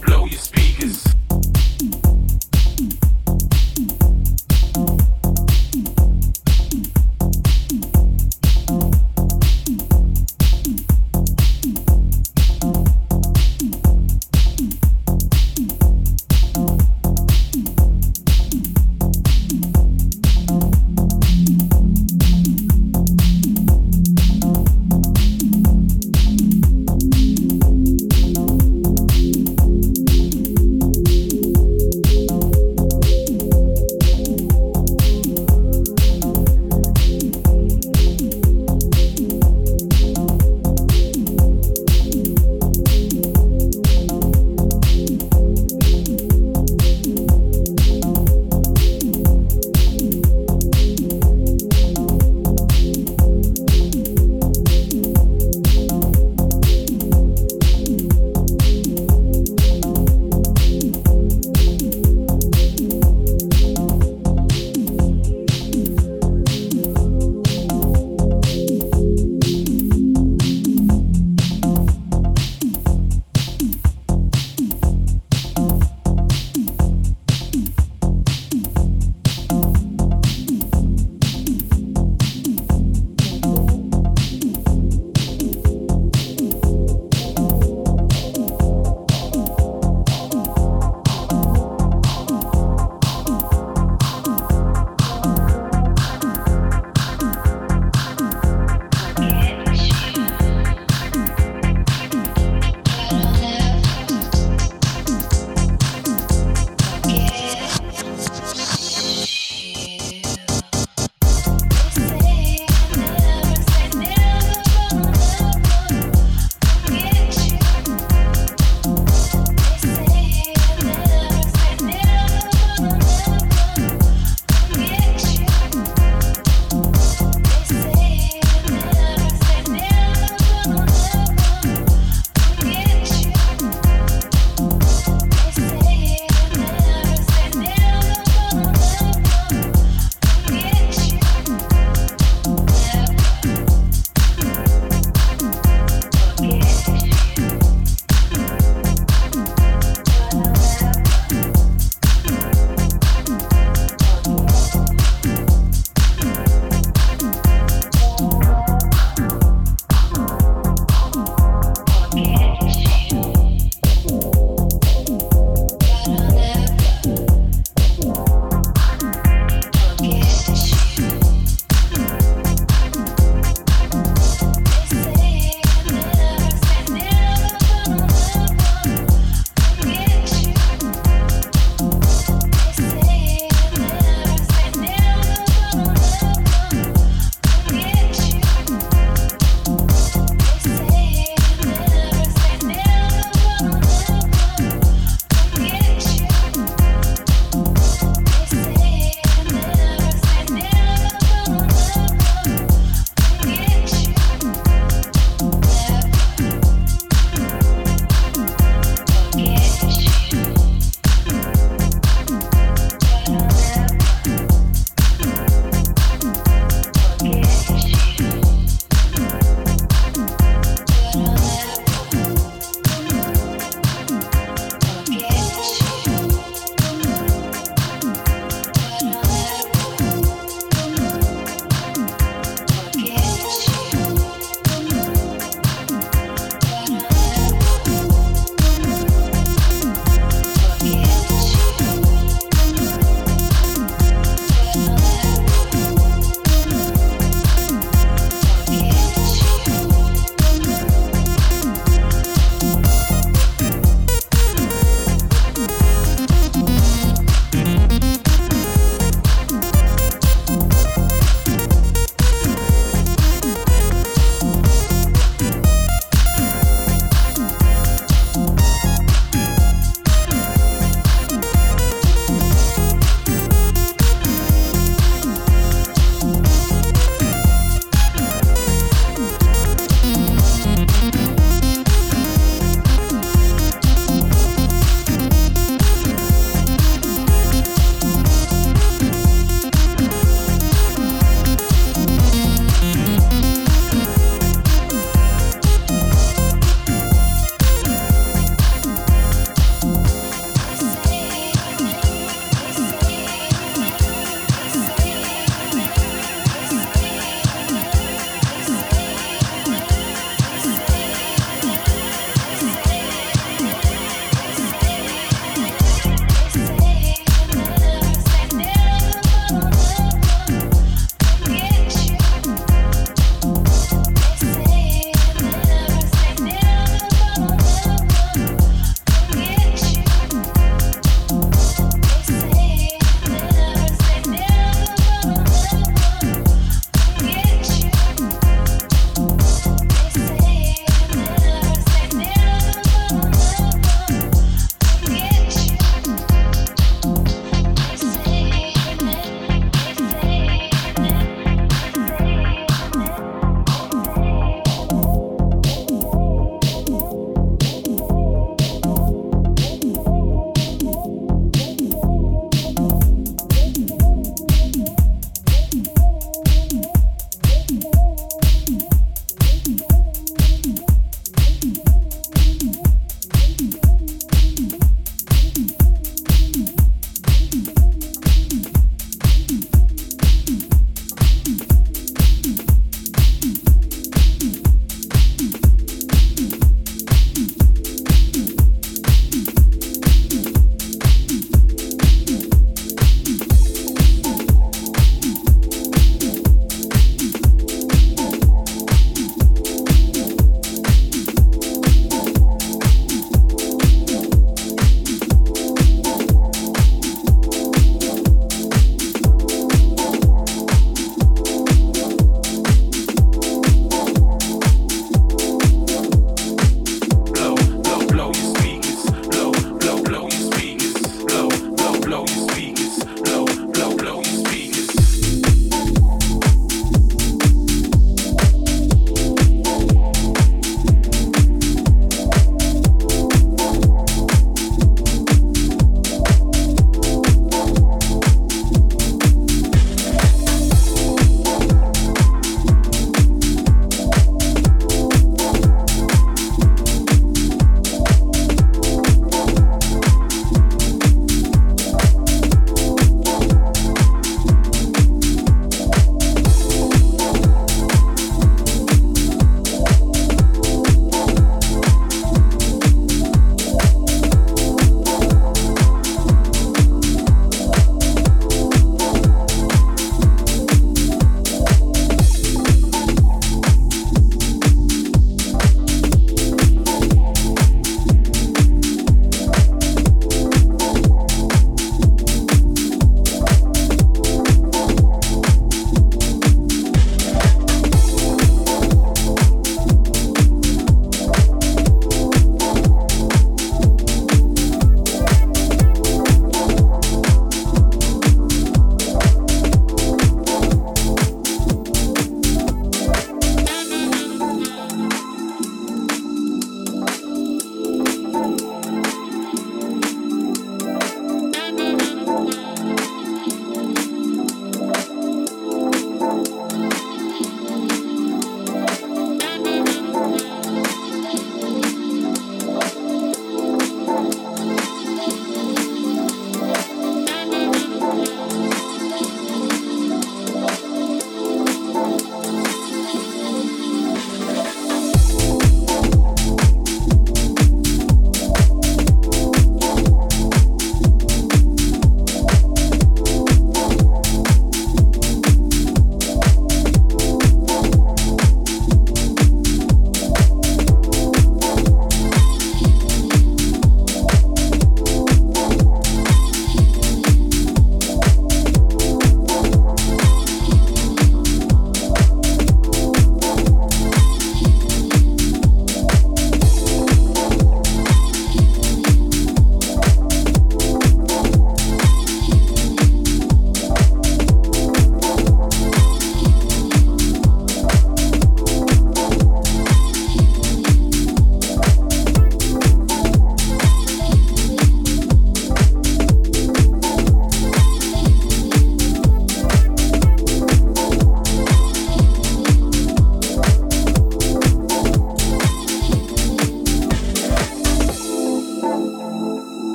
blow your speakers.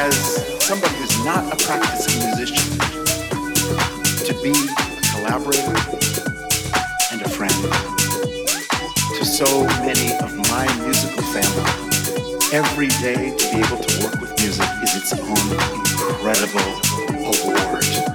as somebody who's not a practicing musician to be a collaborator and a friend to so many of my musical family. Every day to be able to work with music is its own incredible award.